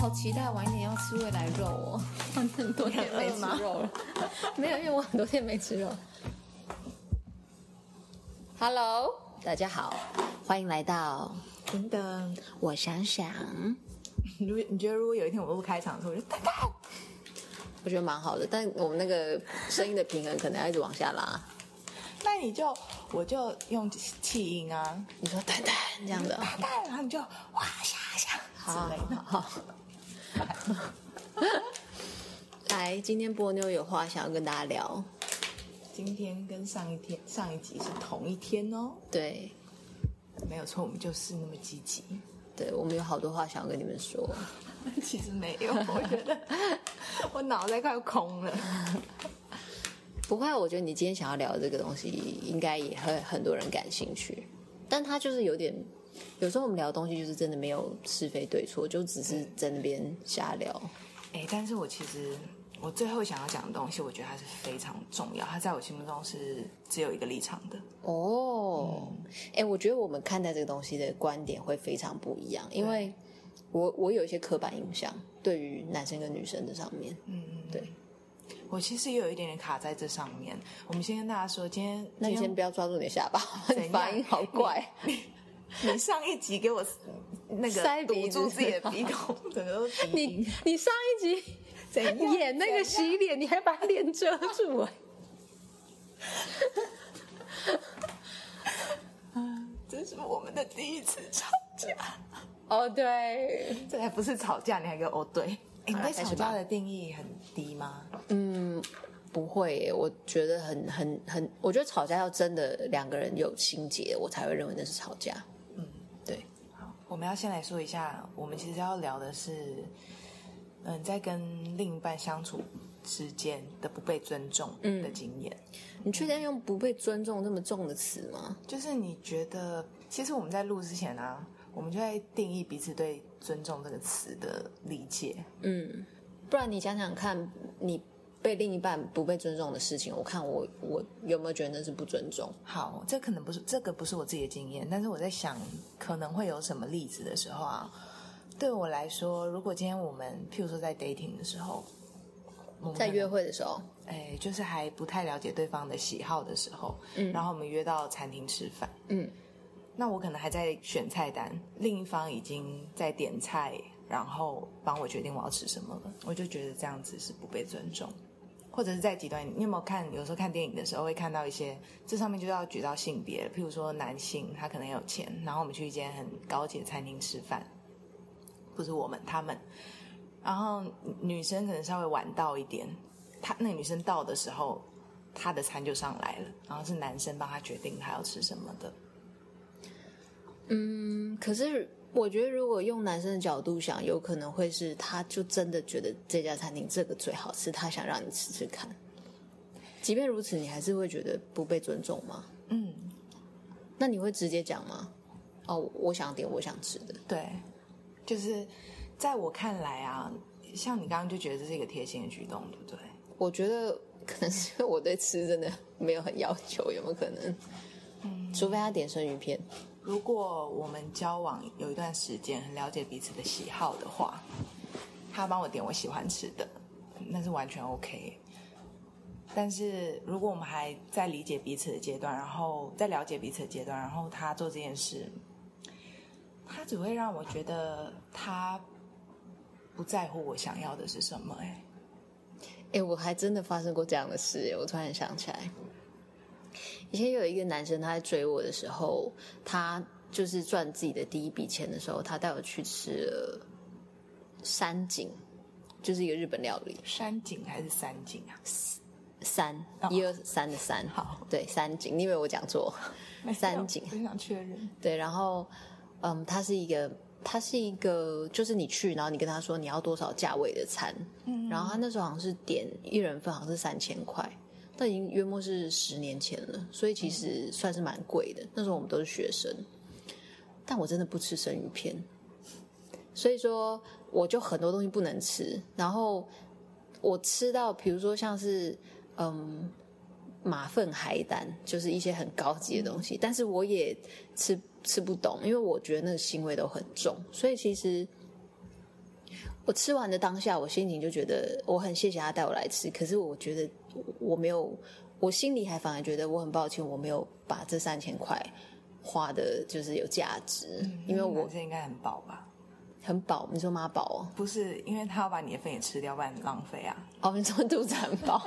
好期待晚一点要吃未来肉哦！很多天没吃肉了，没有，因为我很多天没吃肉。Hello，大家好，欢迎来到等等，我想想。如你觉得如果有一天我们不开场的时候，我就等等，我觉得蛮好的，但我们那个声音的平衡可能要一直往下拉。那你就我就用气音啊，你说等等这样的，等等，然后你就哇下下，好好好。来，今天波妞有话想要跟大家聊。今天跟上一天上一集是同一天哦。对，没有错，我们就是那么积极。对，我们有好多话想要跟你们说。其实没有，我觉得 我脑袋快空了。不会，我觉得你今天想要聊的这个东西，应该也会很多人感兴趣。但他就是有点，有时候我们聊的东西就是真的没有是非对错，就只是在那边瞎聊。哎、欸，但是我其实我最后想要讲的东西，我觉得它是非常重要，它在我心目中是只有一个立场的。哦，哎、嗯欸，我觉得我们看待这个东西的观点会非常不一样，因为我我有一些刻板印象，对于男生跟女生的上面，嗯嗯，对。我其实也有一点点卡在这上面。我们先跟大家说，今天，今天那你先不要抓住你的下巴，你发音好怪。你，你，上一集给我那个堵住自己的鼻孔，整个都你你上一集 怎样演那个洗脸，你还把脸遮住哎。嗯，这是我们的第一次吵架。哦，对，这还不是吵架，你还给我哦对。你对吵架的定义很低吗？嗯，不会耶。我觉得很很很，我觉得吵架要真的两个人有心结，我才会认为那是吵架。我们要先来说一下，我们其实要聊的是，嗯，在跟另一半相处之间的不被尊重的经验。嗯，你确定用不被尊重这么重的词吗？就是你觉得，其实我们在录之前啊。我们就在定义彼此对“尊重”这个词的理解。嗯，不然你想想看，你被另一半不被尊重的事情，我看我我有没有觉得那是不尊重？好，这可能不是这个不是我自己的经验，但是我在想可能会有什么例子的时候啊，对我来说，如果今天我们譬如说在 dating 的时候，在约会的时候，哎，就是还不太了解对方的喜好的时候，嗯，然后我们约到餐厅吃饭，嗯。那我可能还在选菜单，另一方已经在点菜，然后帮我决定我要吃什么了。我就觉得这样子是不被尊重，或者是在极端。你有没有看？有时候看电影的时候会看到一些，这上面就要举到性别，譬如说男性他可能有钱，然后我们去一间很高级的餐厅吃饭，不是我们，他们。然后女生可能稍微晚到一点，她那女生到的时候，她的餐就上来了，然后是男生帮她决定她要吃什么的。嗯，可是我觉得，如果用男生的角度想，有可能会是，他就真的觉得这家餐厅这个最好吃，他想让你吃吃看。即便如此，你还是会觉得不被尊重吗？嗯，那你会直接讲吗？哦，我想点我想吃的。对，就是在我看来啊，像你刚刚就觉得这是一个贴心的举动，对不对？我觉得可能是因为我对吃真的没有很要求，有没有可能？嗯，除非他点生鱼片。如果我们交往有一段时间，很了解彼此的喜好的话，他帮我点我喜欢吃的，那是完全 OK。但是如果我们还在理解彼此的阶段，然后在了解彼此的阶段，然后他做这件事，他只会让我觉得他不在乎我想要的是什么。哎，哎，我还真的发生过这样的事，我突然想起来。以前有一个男生，他在追我的时候，他就是赚自己的第一笔钱的时候，他带我去吃了山景，就是一个日本料理。山景还是三景啊？三，一二三的三。好，对，山景。你以为我讲错？山景。我想确认。对，然后，嗯，他是一个，他是一个，就是你去，然后你跟他说你要多少价位的餐，嗯，然后他那时候好像是点一人份，好像是三千块。那已经约莫是十年前了，所以其实算是蛮贵的。那时候我们都是学生，但我真的不吃生鱼片，所以说我就很多东西不能吃。然后我吃到，比如说像是嗯马粪海胆，就是一些很高级的东西，但是我也吃吃不懂，因为我觉得那个腥味都很重。所以其实我吃完的当下，我心情就觉得我很谢谢他带我来吃，可是我觉得我没有，我心里还反而觉得我很抱歉，我没有把这三千块花的就是有价值，嗯、因为我这应该很饱吧。很饱，你说妈饱哦？不是，因为他要把你的份也吃掉，不然浪费啊。哦，你说肚子很饱。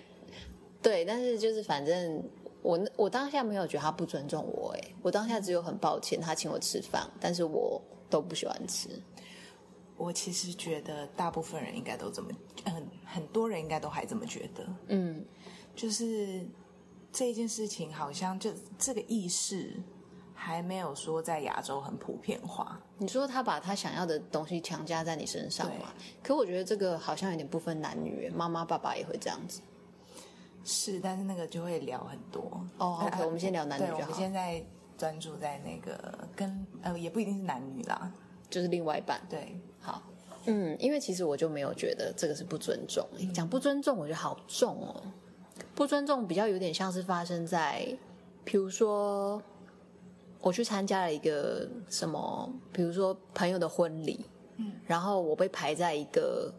对，但是就是反正我我当下没有觉得他不尊重我，哎，我当下只有很抱歉他请我吃饭，但是我都不喜欢吃。我其实觉得大部分人应该都这么，很，很多人应该都还这么觉得。嗯，就是这一件事情，好像就这个意识。还没有说在亚洲很普遍化。你说他把他想要的东西强加在你身上嘛？可我觉得这个好像有点不分男女，妈妈爸爸也会这样子。是，但是那个就会聊很多。哦、oh，OK，我们先聊男女就好。我们现在专注在那个跟呃，也不一定是男女啦，就是另外一半。对，好，嗯，因为其实我就没有觉得这个是不尊重。讲、嗯、不尊重，我觉得好重哦。不尊重比较有点像是发生在，比如说。我去参加了一个什么，比如说朋友的婚礼，嗯，然后我被排在一个，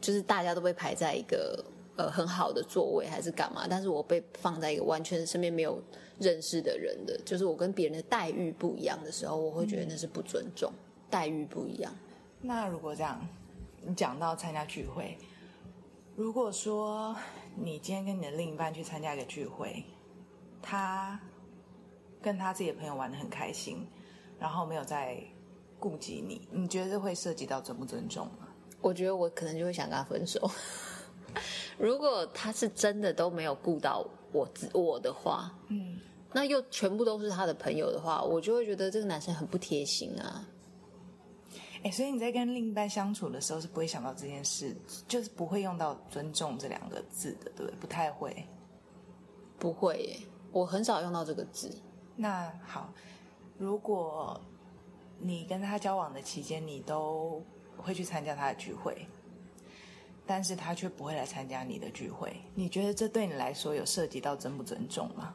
就是大家都被排在一个呃很好的座位还是干嘛，但是我被放在一个完全身边没有认识的人的，就是我跟别人的待遇不一样的时候，我会觉得那是不尊重，嗯，待遇不一样。那如果这样，你讲到参加聚会，如果说你今天跟你的另一半去参加一个聚会，他。跟他自己的朋友玩的很开心，然后没有再顾及你，你觉得这会涉及到尊不尊重吗？我觉得我可能就会想跟他分手。如果他是真的都没有顾到我我的话，嗯，那又全部都是他的朋友的话，我就会觉得这个男生很不贴心啊。哎，所以你在跟另一半相处的时候是不会想到这件事，就是不会用到尊重这两个字的，对不对？不太会，不会耶，我很少用到这个字。那好，如果你跟他交往的期间，你都会去参加他的聚会，但是他却不会来参加你的聚会，你觉得这对你来说有涉及到尊不尊重吗？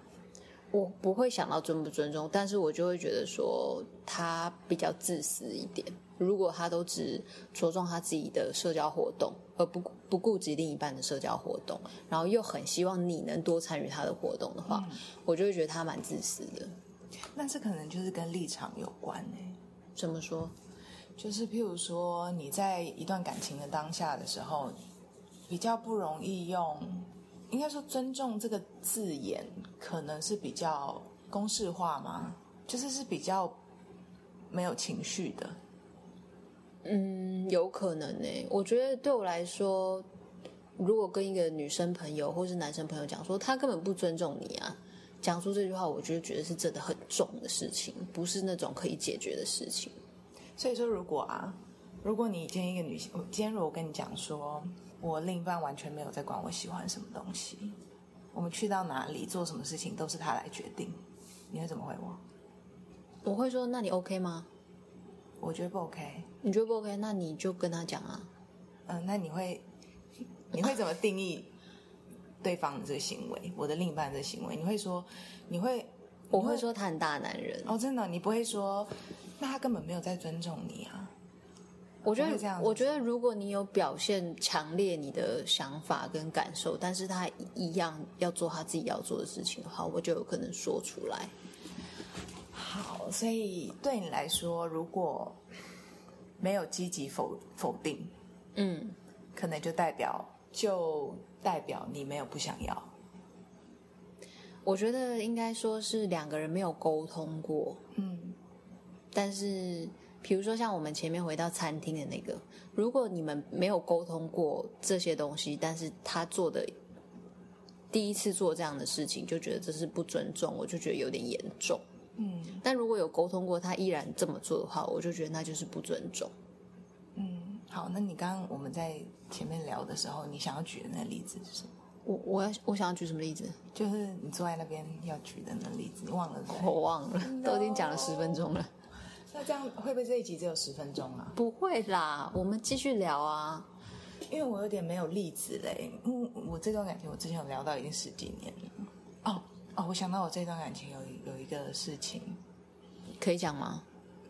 我不会想到尊不尊重，但是我就会觉得说他比较自私一点。如果他都只着重他自己的社交活动，而不不顾及另一半的社交活动，然后又很希望你能多参与他的活动的话，嗯，我就会觉得他蛮自私的。那这可能就是跟立场有关呢？怎么说？就是譬如说你在一段感情的当下的时候，比较不容易用，应该说尊重这个字眼，可能是比较公式化吗？就是是比较没有情绪的。嗯，有可能呢。我觉得对我来说，如果跟一个女生朋友或是男生朋友讲说他根本不尊重你啊，讲出这句话，我就觉得是真的很重的事情，不是那种可以解决的事情。所以说，如果啊，如果你见一个女性，今天如果我跟你讲说，我另一半完全没有在管我喜欢什么东西，我们去到哪里做什么事情都是他来决定，你会怎么回我？我会说，那你 OK 吗？我觉得不 OK，你觉得不 OK？那你就跟他讲啊。嗯，那你会 你会怎么定义对方的这个行为？我的另一半的这个行为，你会说你会？我会说他很大男人哦，真的，你不会说那他根本没有在尊重你啊？我觉得这样，我觉得如果你有表现强烈你的想法跟感受，但是他一样要做他自己要做的事情的话，我就有可能说出来。好，所以对你来说，如果没有积极否否定，嗯，可能就代表就代表你没有不想要。我觉得应该说是两个人没有沟通过，嗯。但是，比如说像我们前面回到餐厅的那个，如果你们没有沟通过这些东西，但是他做的第一次做这样的事情，就觉得这是不尊重，我就觉得有点严重。嗯，但如果有沟通过，他依然这么做的话，我就觉得那就是不尊重。嗯，好，那你刚刚我们在前面聊的时候，你想要举的那个例子是什么？我我要我想要举什么例子？就是你坐在那边要举的那个例子，你忘了对？我忘了.都已经讲了十分钟了。那这样会不会这一集只有十分钟啊？不会啦，我们继续聊啊。因为我有点没有例子嘞。嗯，我这段感情我之前有聊到已经十几年了。哦。哦，我想到我这段感情有有一个事情，可以讲吗？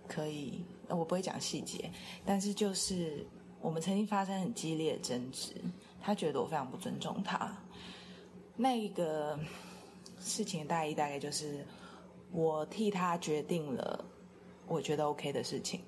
可以。我不会讲细节，但是就是我们曾经发生很激烈的争执，他觉得我非常不尊重他。那个事情的大意大概就是，我替他决定了我觉得 OK 的事情，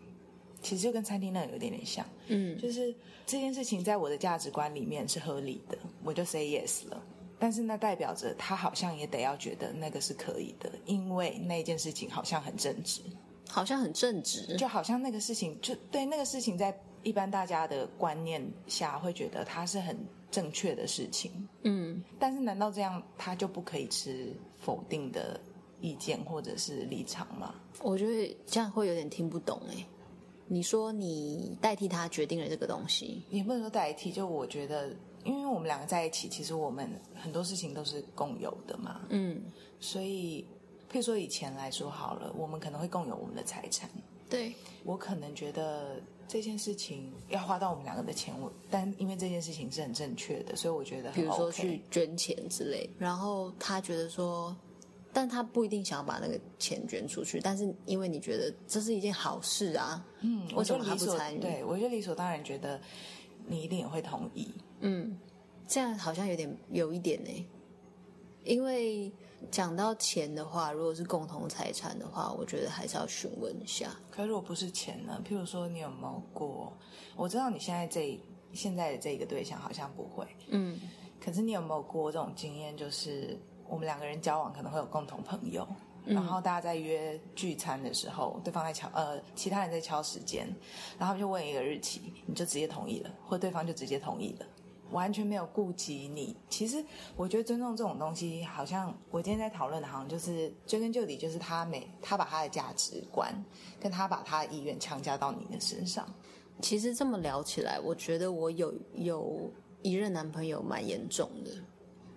其实就跟餐厅那个有点点像，嗯，就是这件事情在我的价值观里面是合理的，我就 say yes 了。但是那代表着他好像也得要觉得那个是可以的，因为那件事情好像很正直，好像很正直，就好像那个事情就对那个事情在一般大家的观念下会觉得它是很正确的事情，嗯。但是难道这样他就不可以持否定的意见或者是立场吗？我觉得这样会有点听不懂哎。你说你代替他决定了这个东西，也不能说代替，就我觉得。因为我们两个在一起，其实我们很多事情都是共有的嘛。嗯，所以，譬如说以前来说好了，我们可能会共有我们的财产。对，我可能觉得这件事情要花到我们两个的钱，我但因为这件事情是很正确的，所以我觉得比如说去捐钱之类。然后他觉得说，但他不一定想要把那个钱捐出去，但是因为你觉得这是一件好事啊，嗯，为什么他不参与？对，我就理所当然觉得你一定也会同意。嗯，这样好像有点有一点呢，因为讲到钱的话，如果是共同财产的话，我觉得还是要询问一下。可是如果不是钱呢？譬如说，你有没有过？我知道你现在这现在的这个对象好像不会，嗯。可是你有没有过这种经验？就是我们两个人交往可能会有共同朋友，然后大家在约聚餐的时候，对方在敲呃，其他人在敲时间，然后就问一个日期，你就直接同意了，或对方就直接同意了。完全没有顾及你。其实我觉得尊重这种东西，好像我今天在讨论的，好像就是追根究底，就是他每他把他的价值观跟他把他的意愿强加到你的身上。其实这么聊起来，我觉得我有有一任男朋友蛮严重的，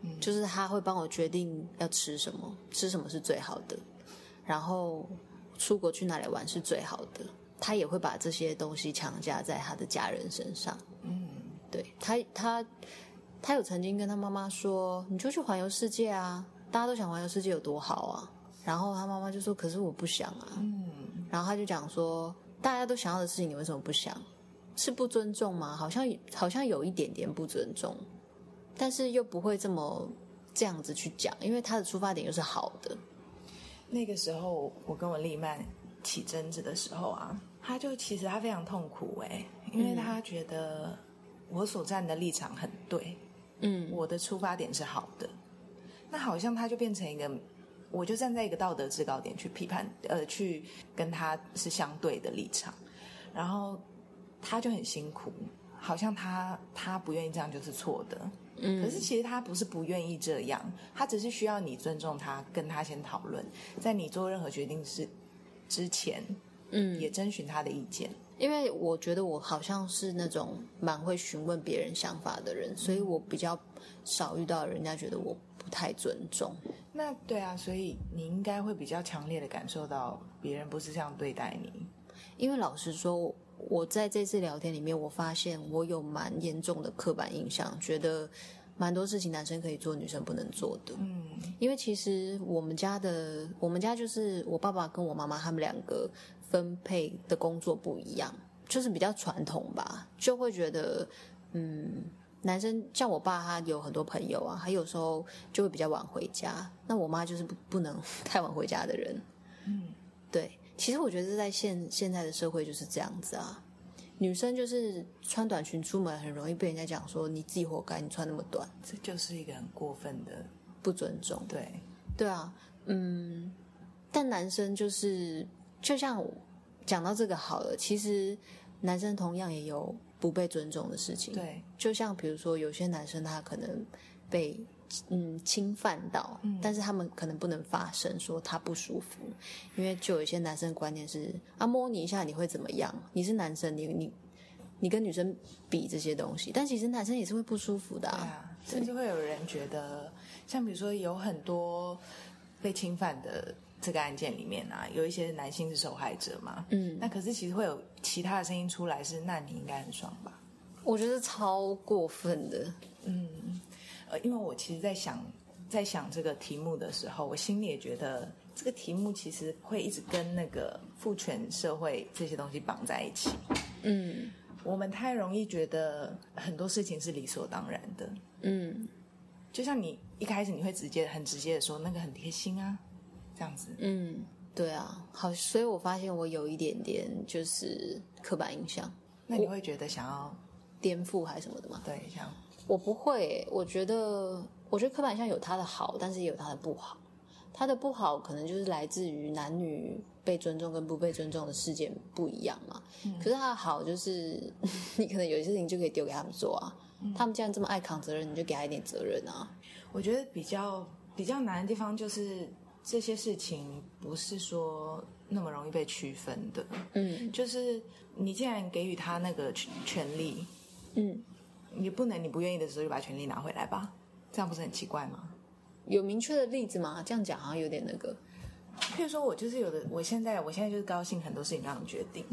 嗯，就是他会帮我决定要吃什么，吃什么是最好的，然后出国去哪里玩是最好的，他也会把这些东西强加在他的家人身上，嗯。对他，他他有曾经跟他妈妈说：“你就去环游世界啊！大家都想环游世界有多好啊！”然后他妈妈就说：“可是我不想啊。”嗯，然后他就讲说：“大家都想要的事情，你为什么不想？是不尊重吗？好像好像有一点点不尊重，但是又不会这么这样子去讲，因为他的出发点又是好的。”那个时候，我跟我丽曼起争执的时候啊，他就其实他非常痛苦哎，因为他觉得。我所站的立场很对，嗯，我的出发点是好的，那好像他就变成一个，我就站在一个道德制高点去批判，呃，去跟他是相对的立场，然后他就很辛苦，好像他他不愿意这样就是错的，嗯，可是其实他不是不愿意这样，他只是需要你尊重他，跟他先讨论，在你做任何决定是之前，嗯，也征询他的意见。因为我觉得我好像是那种蛮会询问别人想法的人，所以我比较少遇到人家觉得我不太尊重。那对啊，所以你应该会比较强烈的感受到别人不是这样对待你。因为老实说，我在这次聊天里面，我发现我有蛮严重的刻板印象，觉得蛮多事情男生可以做，女生不能做的。嗯，因为其实我们家的，我们家就是我爸爸跟我妈妈他们两个。分配的工作不一样，就是比较传统吧，就会觉得，嗯，男生像我爸，他有很多朋友啊，他有时候就会比较晚回家。那我妈就是不不能太晚回家的人，嗯，对。其实我觉得在现现在的社会就是这样子啊，女生就是穿短裙出门，很容易被人家讲说你自己活该，你穿那么短，这就是一个很过分的不尊重。对，对啊，嗯，但男生就是。就像讲到这个好了，其实男生同样也有不被尊重的事情。对，就像比如说有些男生他可能被嗯侵犯到，嗯，但是他们可能不能发声说他不舒服，因为就有一些男生观念是啊摸你一下你会怎么样？你是男生，你你你跟女生比这些东西，但其实男生也是会不舒服的啊。对啊，甚至会有人觉得，像比如说有很多被侵犯的。这个案件里面啊，有一些男性是受害者嘛，嗯，那可是其实会有其他的声音出来，是那你应该很爽吧？我觉得超过分的，嗯，呃，因为我其实，在想在想这个题目的时候，我心里也觉得这个题目其实会一直跟那个父权社会这些东西绑在一起。嗯，我们太容易觉得很多事情是理所当然的。嗯，就像你一开始你会直接很直接的说那个很贴心啊，这样子。嗯，对啊，好，所以我发现我有一点点就是刻板印象。那你会觉得想要颠覆还是什么的吗？对，像我不会，我觉得我觉得刻板印象有它的好，但是也有它的不好。他的不好可能就是来自于男女被尊重跟不被尊重的事件不一样嘛。嗯、可是他的好就是 你可能有些事情就可以丢给他们做啊。嗯、他们既然这么爱扛责任，你就给他一点责任啊。我觉得比较比较难的地方就是这些事情不是说那么容易被区分的。嗯，就是你既然给予他那个权权利，嗯，你不能你不愿意的时候就把权利拿回来吧？这样不是很奇怪吗？有明确的例子吗？这样讲好像有点那个。譬如说，我就是有的，我现在我现在就是高兴很多事情让你决定，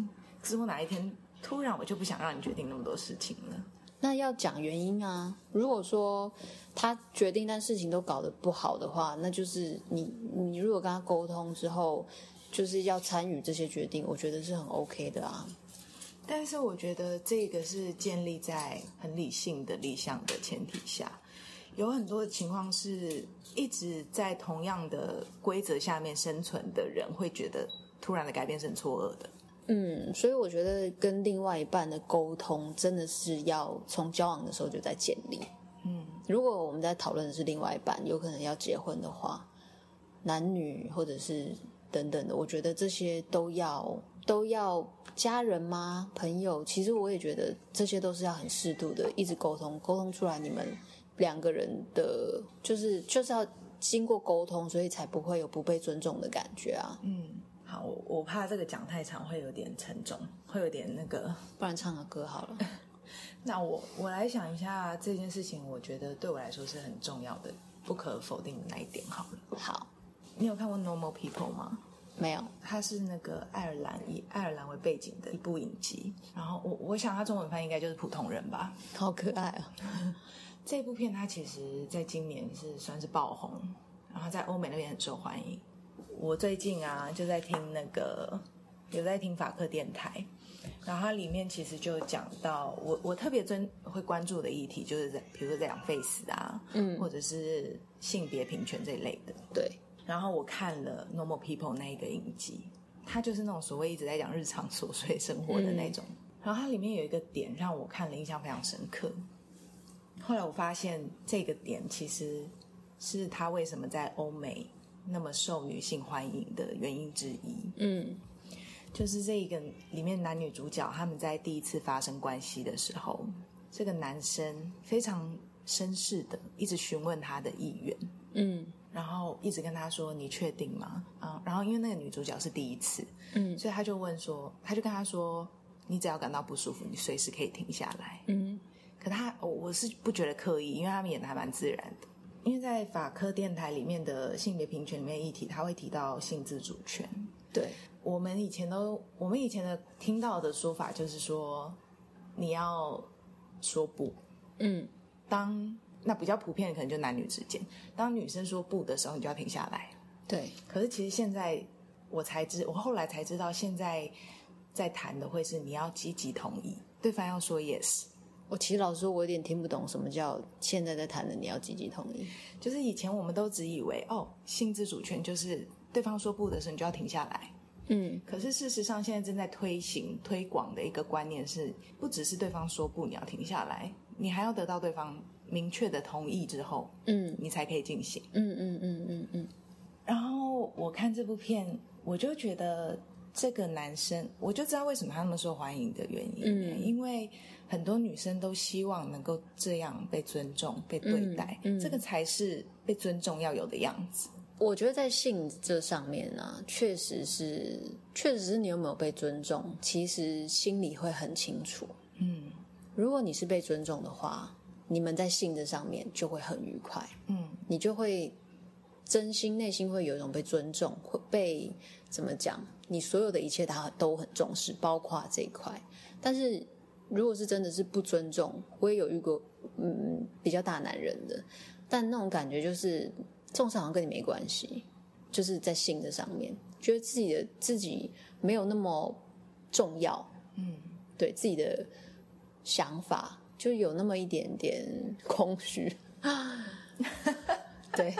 可是我哪一天突然我就不想让你决定那么多事情了。那要讲原因啊。如果说他决定，但事情都搞得不好的话，那就是你你如果跟他沟通之后，就是要参与这些决定，我觉得是很 OK 的啊。但是我觉得这个是建立在很理性的理想的前提下。有很多的情况是一直在同样的规则下面生存的人，会觉得突然的改变是很错愕的。嗯，所以我觉得跟另外一半的沟通真的是要从交往的时候就在建立。嗯，如果我们在讨论的是另外一半有可能要结婚的话，男女或者是等等的，我觉得这些都要都要家人吗？朋友？其实我也觉得这些都是要很适度的，一直沟通，沟通出来你们。两个人的，就是就是要经过沟通，所以才不会有不被尊重的感觉啊。嗯，好，我怕这个讲太长会有点沉重，会有点那个，不然唱个歌好了。那我我来想一下这件事情，我觉得对我来说是很重要的，不可否定的那一点。好了，好，你有看过《Normal People》吗？没有，它是那个爱尔兰以爱尔兰为背景的一部影集。然后我我想它中文翻译应该就是普通人吧。好可爱啊！这部片它其实在今年是算是爆红，然后在欧美那边很受欢迎。我最近啊就在听那个有在听法克电台，然后它里面其实就讲到我我特别尊会关注的议题，就是在比如说在讲 face 啊，嗯，或者是性别平权这一类的。对。然后我看了 Normal People 那一个影集，它就是那种所谓一直在讲日常琐碎生活的那种。嗯、然后它里面有一个点让我看了印象非常深刻。后来我发现这个点其实是他为什么在欧美那么受女性欢迎的原因之一。嗯，就是这个里面男女主角他们在第一次发生关系的时候，这个男生非常绅士的一直询问他的意愿。嗯，然后一直跟他说：“你确定吗？”啊，然后因为那个女主角是第一次，嗯，所以他就问说，他就跟他说：“你只要感到不舒服，你随时可以停下来。”嗯。可他，我我是不觉得刻意，因为他们演的还蛮自然的。因为在法科电台里面的性别平权里面议题，他会提到性自主权。对，我们以前都，我们以前的听到的说法就是说，你要说不。嗯，当那比较普遍的可能就男女之间，当女生说不的时候，你就要停下来。对，可是其实现在我才知，我后来才知道，现在在谈的会是你要积极同意，对方要说 yes。我其实老实说，我有点听不懂什么叫现在在谈的，你要积极同意。就是以前我们都只以为哦，性自主权就是对方说不的时候，你就要停下来。嗯。可是事实上，现在正在推行推广的一个观念是，不只是对方说不，你要停下来，你还要得到对方明确的同意之后，嗯，你才可以进行。嗯嗯嗯嗯嗯。然后我看这部片，我就觉得这个男生，我就知道为什么他那么受欢迎的原因，嗯，因为。很多女生都希望能够这样被尊重、被对待，嗯嗯、这个才是被尊重要有的样子。我觉得在性这上面呢、啊，确实是，确实是你有没有被尊重，其实心里会很清楚。嗯，如果你是被尊重的话，你们在性这上面就会很愉快。嗯，你就会真心内心会有一种被尊重，会被怎么讲？你所有的一切他都很重视，包括这一块，但是。如果是真的是不尊重，我也有遇过，嗯，比较大男人的，但那种感觉就是，重视好像跟你没关系，就是在性的上面，觉得自己的自己没有那么重要，嗯，对自己的想法就有那么一点点空虚。对，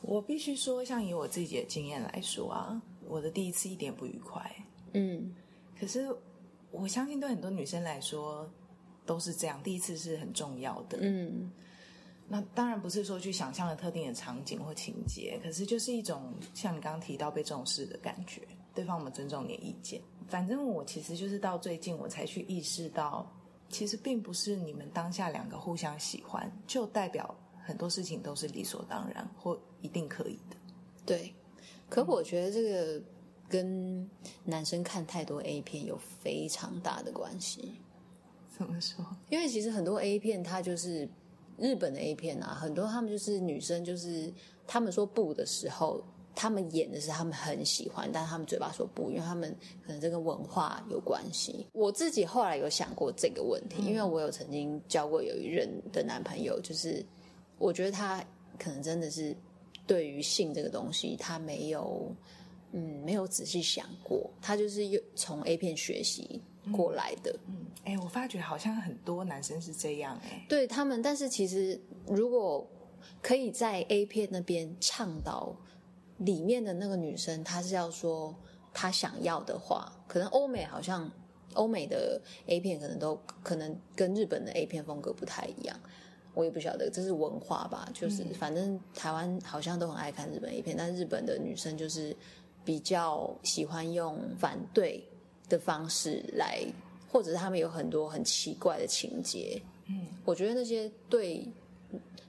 我必须说，像以我自己的经验来说啊，我的第一次一点不愉快，嗯，可是我相信对很多女生来说都是这样，第一次是很重要的，嗯。那当然不是说去想象了特定的场景或情节，可是就是一种像你刚刚提到被重视的感觉，对方我们尊重你的意见。反正我其实就是到最近我才去意识到，其实并不是你们当下两个互相喜欢，就代表很多事情都是理所当然或一定可以的。对，可我觉得这个跟男生看太多 A 片有非常大的关系。怎么说？因为其实很多 A 片它就是。日本的 A 片啊，很多他们就是女生，就是他们说不的时候，他们演的是他们很喜欢，但是他们嘴巴说不，因为他们可能这跟文化有关系。我自己后来有想过这个问题，因为我有曾经交过有一任的男朋友，就是我觉得他可能真的是对于性这个东西，他没有嗯没有仔细想过，他就是又从 A 片学习。过来的，嗯，哎、欸，我发觉好像很多男生是这样、欸，哎，对他们，但是其实如果可以在 A 片那边倡导里面的那个女生，她是要说她想要的话，可能欧美好像欧美的 A 片可能都可能跟日本的 A 片风格不太一样，我也不晓得这是文化吧，就是反正台湾好像都很爱看日本 A 片，但日本的女生就是比较喜欢用反对。的方式来，或者是他们有很多很奇怪的情节，嗯，我觉得那些对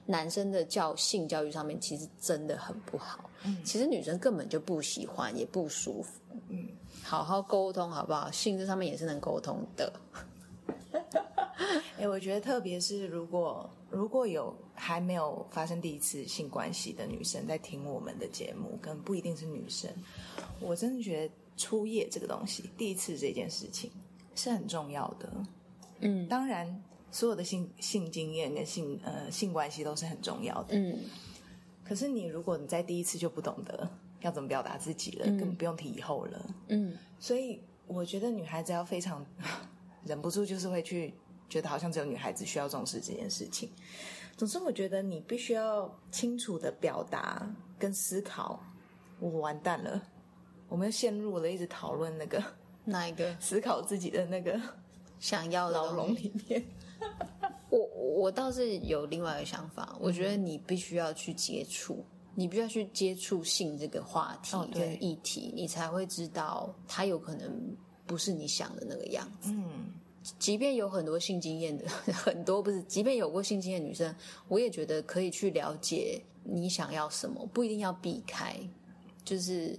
男生的教性教育上面其实真的很不好，嗯，其实女生根本就不喜欢，也不舒服，嗯，好好沟通好不好？性这上面也是能沟通的。哎、欸，我觉得特别是如果如果有还没有发生第一次性关系的女生在听我们的节目，跟不一定是女生，我真的觉得。初夜这个东西，第一次这件事情是很重要的。嗯，当然，所有的性性经验跟性呃性关系都是很重要的。嗯，可是你如果你在第一次就不懂得要怎么表达自己了，嗯、根本不用提以后了。嗯，所以我觉得女孩子要非常 忍不住，就是会去觉得好像只有女孩子需要重视这件事情。总之，我觉得你必须要清楚的表达跟思考。我完蛋了。我们又陷入了一直讨论那个哪一个思考自己的那个 想要牢笼里面。我我倒是有另外一个想法，我觉得你必须要去接触，你必须要去接触性这个话题跟议题，你才会知道它有可能不是你想的那个样子。嗯，即便有很多性经验的 很多不是，即便有过性经验的女生，我也觉得可以去了解你想要什么，不一定要避开，就是。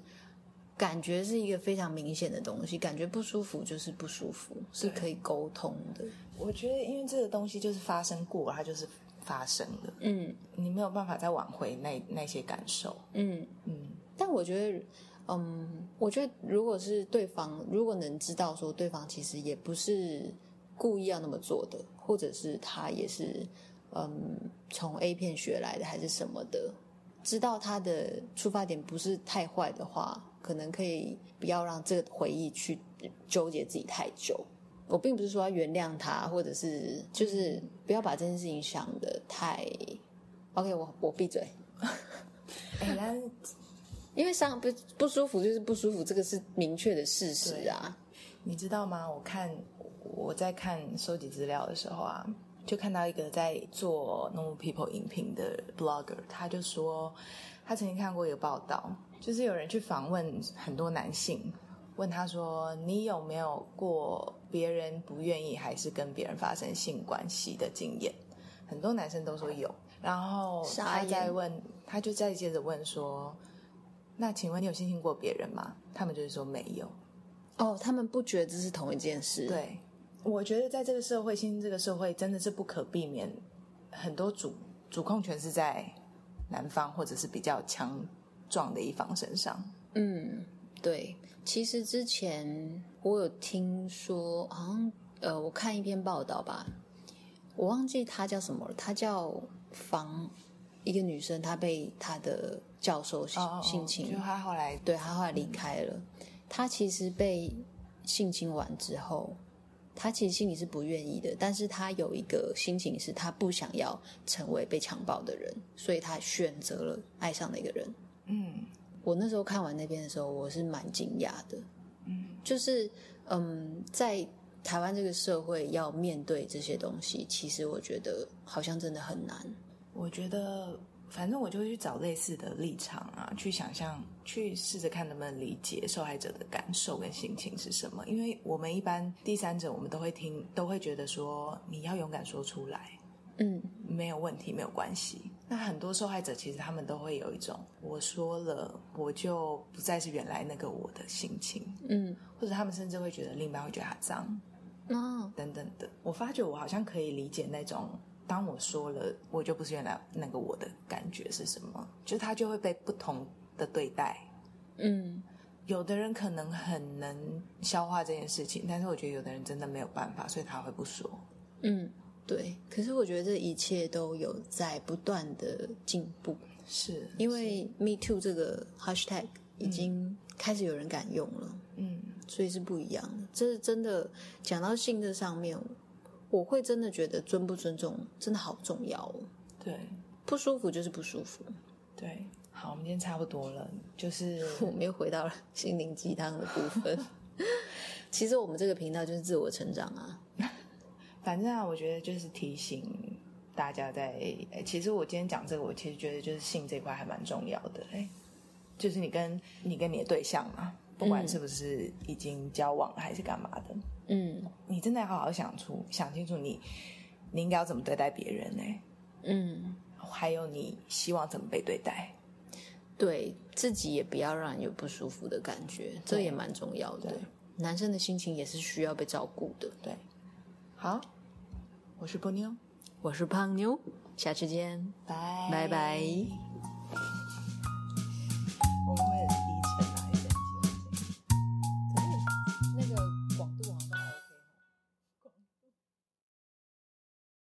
感觉是一个非常明显的东西，感觉不舒服就是不舒服，是可以沟通的。我觉得，因为这个东西就是发生过，它就是发生了。嗯，你没有办法再挽回那那些感受。嗯嗯。但我觉得，嗯，我觉得如果是对方，如果能知道说对方其实也不是故意要那么做的，或者是他也是嗯从 A 片学来的，还是什么的，知道他的出发点不是太坏的话。可能可以不要让这个回忆去纠结自己太久。我并不是说要原谅他，或者是就是不要把这件事情想得太 OK 我。我我闭嘴。哎，因为伤不不舒服就是不舒服，这个是明确的事实啊。你知道吗？我看我在看收集资料的时候啊，就看到一个在做 Normal People 影评的 Blogger，他就说他曾经看过一个报道。就是有人去访问很多男性，问他说：“你有没有过别人不愿意还是跟别人发生性关系的经验？”很多男生都说有。然后他再问，他就再接着问说：“那请问你有性侵过别人吗？”他们就是说没有。哦，他们不觉得这是同一件事。对，我觉得在这个社会，现在这个社会真的是不可避免，很多主主控权是在男方，或者是比较强。壮的一方身上，嗯，对。其实之前我有听说，好像呃，我看一篇报道吧，我忘记他叫什么了，他叫房一个女生，她被她的教授性侵，就她后来对她后来离开了。她其实被性侵完之后，她其实心里是不愿意的，但是她有一个心情是她不想要成为被强暴的人，所以她选择了爱上那个人。嗯，我那时候看完那边的时候，我是蛮惊讶的。嗯，就是嗯，在台湾这个社会要面对这些东西，其实我觉得好像真的很难。我觉得，反正我就会去找类似的立场啊，去想象，去试着看能不能理解受害者的感受跟心情是什么。因为我们一般第三者，我们都会听，都会觉得说你要勇敢说出来，嗯，没有问题，没有关系。那很多受害者其实他们都会有一种我说了，我就不再是原来那个我的心情，嗯，或者他们甚至会觉得另一半会觉得他脏，哦，等等的。我发觉我好像可以理解那种当我说了我就不是原来那个我的感觉是什么，就他就会被不同的对待，嗯，有的人可能很能消化这件事情，但是我觉得有的人真的没有办法，所以他会不说，嗯。对，可是我觉得这一切都有在不断的进步，是因为 Me Too 这个 hashtag 已经开始有人敢用了，嗯，所以是不一样的。这是真的，讲到性这上面，我会真的觉得尊不尊重真的好重要哦。对，不舒服就是不舒服。对，好，我们今天差不多了，就是 我们又回到了心灵鸡汤的部分。其实我们这个频道就是自我成长啊。反正啊，我觉得就是提醒大家在，在其实我今天讲这个，我其实觉得就是性这块还蛮重要的。哎，就是你跟你跟你的对象嘛，不管是不是已经交往了还是干嘛的，嗯，你真的要好好想出想清楚你，你你应该要怎么对待别人呢？嗯，还有你希望怎么被对待，对自己也不要让人有不舒服的感觉，这也蛮重要的。男生的心情也是需要被照顾的，对。好，我是波妞，我是胖妞，下次见，拜。拜拜。